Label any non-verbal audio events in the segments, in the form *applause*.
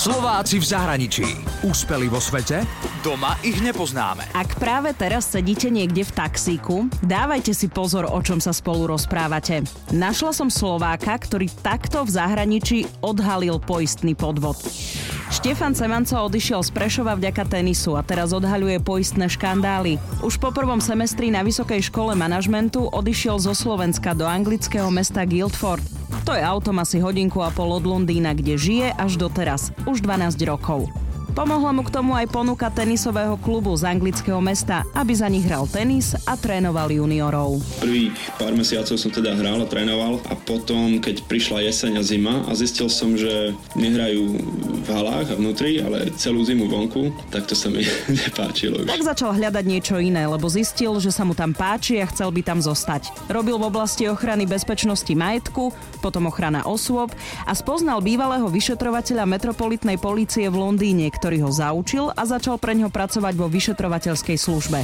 Slováci v zahraničí. Úspeli vo svete? Doma ich nepoznáme. Ak práve teraz sedíte niekde v taxíku, dávajte si pozor, o čom sa spolu rozprávate. Našla som Slováka, ktorý takto v zahraničí odhalil poistný podvod. Štefan Semanco odišiel z Prešova vďaka tenisu a teraz odhaľuje poistné škandály. Už po prvom semestri na Vysokej škole manažmentu odišiel zo Slovenska do anglického mesta Guildford. To je autom asi hodinku a pol od Londýna, kde žije až doteraz, už 12 rokov. Pomohla mu k tomu aj ponuka tenisového klubu z anglického mesta, aby za nich hral tenis a trénoval juniorov. Prvých pár mesiacov som teda hral a trénoval a potom, keď prišla jeseň a zima a zistil som, že nehrajú v halách a vnútri, ale celú zimu vonku, tak to sa mi *laughs* nepáčilo. Tak začal hľadať niečo iné, lebo zistil, že sa mu tam páči a chcel by tam zostať. Robil v oblasti ochrany bezpečnosti majetku, potom ochrana osôb a spoznal bývalého vyšetrovateľa metropolitnej polície v Londýne, ktorý ho zaučil a začal pre ňo pracovať vo vyšetrovateľskej službe.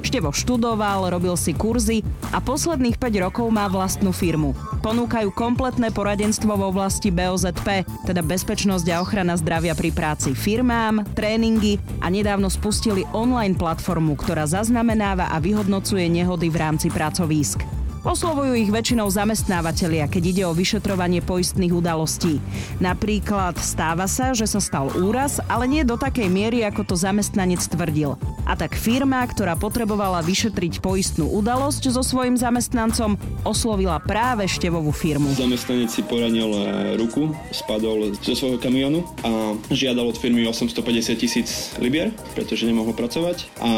Števo študoval, robil si kurzy a posledných 5 rokov má vlastnú firmu. Ponúkajú kompletné poradenstvo v oblasti BOZP, teda bezpečnosť a ochrana zdravia pri práci firmám, tréningy a nedávno spustili online platformu, ktorá zaznamenáva a vyhodnocuje nehody v rámci pracovísk. Oslovujú ich väčšinou zamestnávateľia, keď ide o vyšetrovanie poistných udalostí. Napríklad stáva sa, že sa stal úraz, ale nie do takej miery, ako to zamestnanec tvrdil. A tak firma, ktorá potrebovala vyšetriť poistnú udalosť so svojím zamestnancom, oslovila práve števovú firmu. Zamestnanec si poranil e, ruku, spadol zo svojho kamionu a žiadal od firmy 850 tisíc libier, pretože nemohol pracovať. A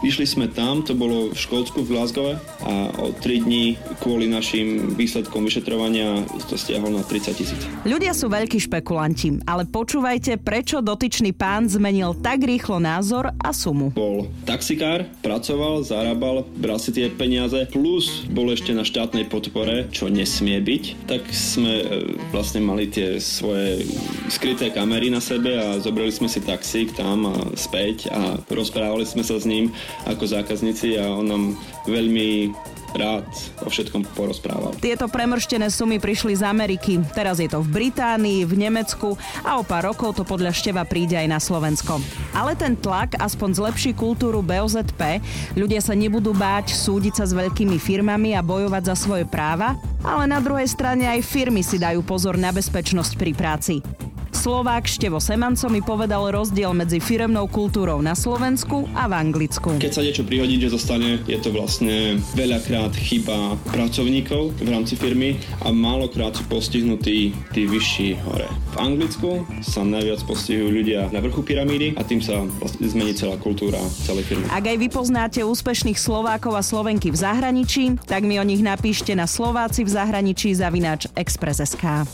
išli sme tam, to bolo v Škótsku, v Glasgow a o 3 dní kvôli našim výsledkom vyšetrovania to stiahol na 30 tisíc. Ľudia sú veľkí špekulanti, ale počúvajte, prečo dotyčný pán zmenil tak rýchlo názor a sumu. Bol taxikár, pracoval, zarábal, bral si tie peniaze, plus bol ešte na štátnej podpore, čo nesmie byť, tak sme e, vlastne mali tie svoje skryté kamery na sebe a zobrali sme si taxík tam a späť a rozprávali sme sa s ním ako zákazníci a on nám veľmi rád o všetkom porozprával. Tieto premrštené sumy prišli z Ameriky. Teraz je to v Británii, v Nemecku a o pár rokov to podľa Števa príde aj na Slovensko. Ale ten tlak aspoň zlepší kultúru BOZP. Ľudia sa nebudú báť súdiť sa s veľkými firmami a bojovať za svoje práva, ale na druhej strane aj firmy si dajú pozor na bezpečnosť pri práci. Slovák Števo Semanco mi povedal rozdiel medzi firemnou kultúrou na Slovensku a v Anglicku. Keď sa niečo prihodí, že zostane, je to vlastne veľakrát chyba pracovníkov v rámci firmy a málokrát sú postihnutí tí vyšší hore. V Anglicku sa najviac postihujú ľudia na vrchu pyramídy a tým sa vlastne zmení celá kultúra celej firmy. Ak aj vy poznáte úspešných Slovákov a Slovenky v zahraničí, tak mi o nich napíšte na Slováci v zahraničí zavináč Express.sk.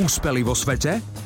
Úspeli vo svete?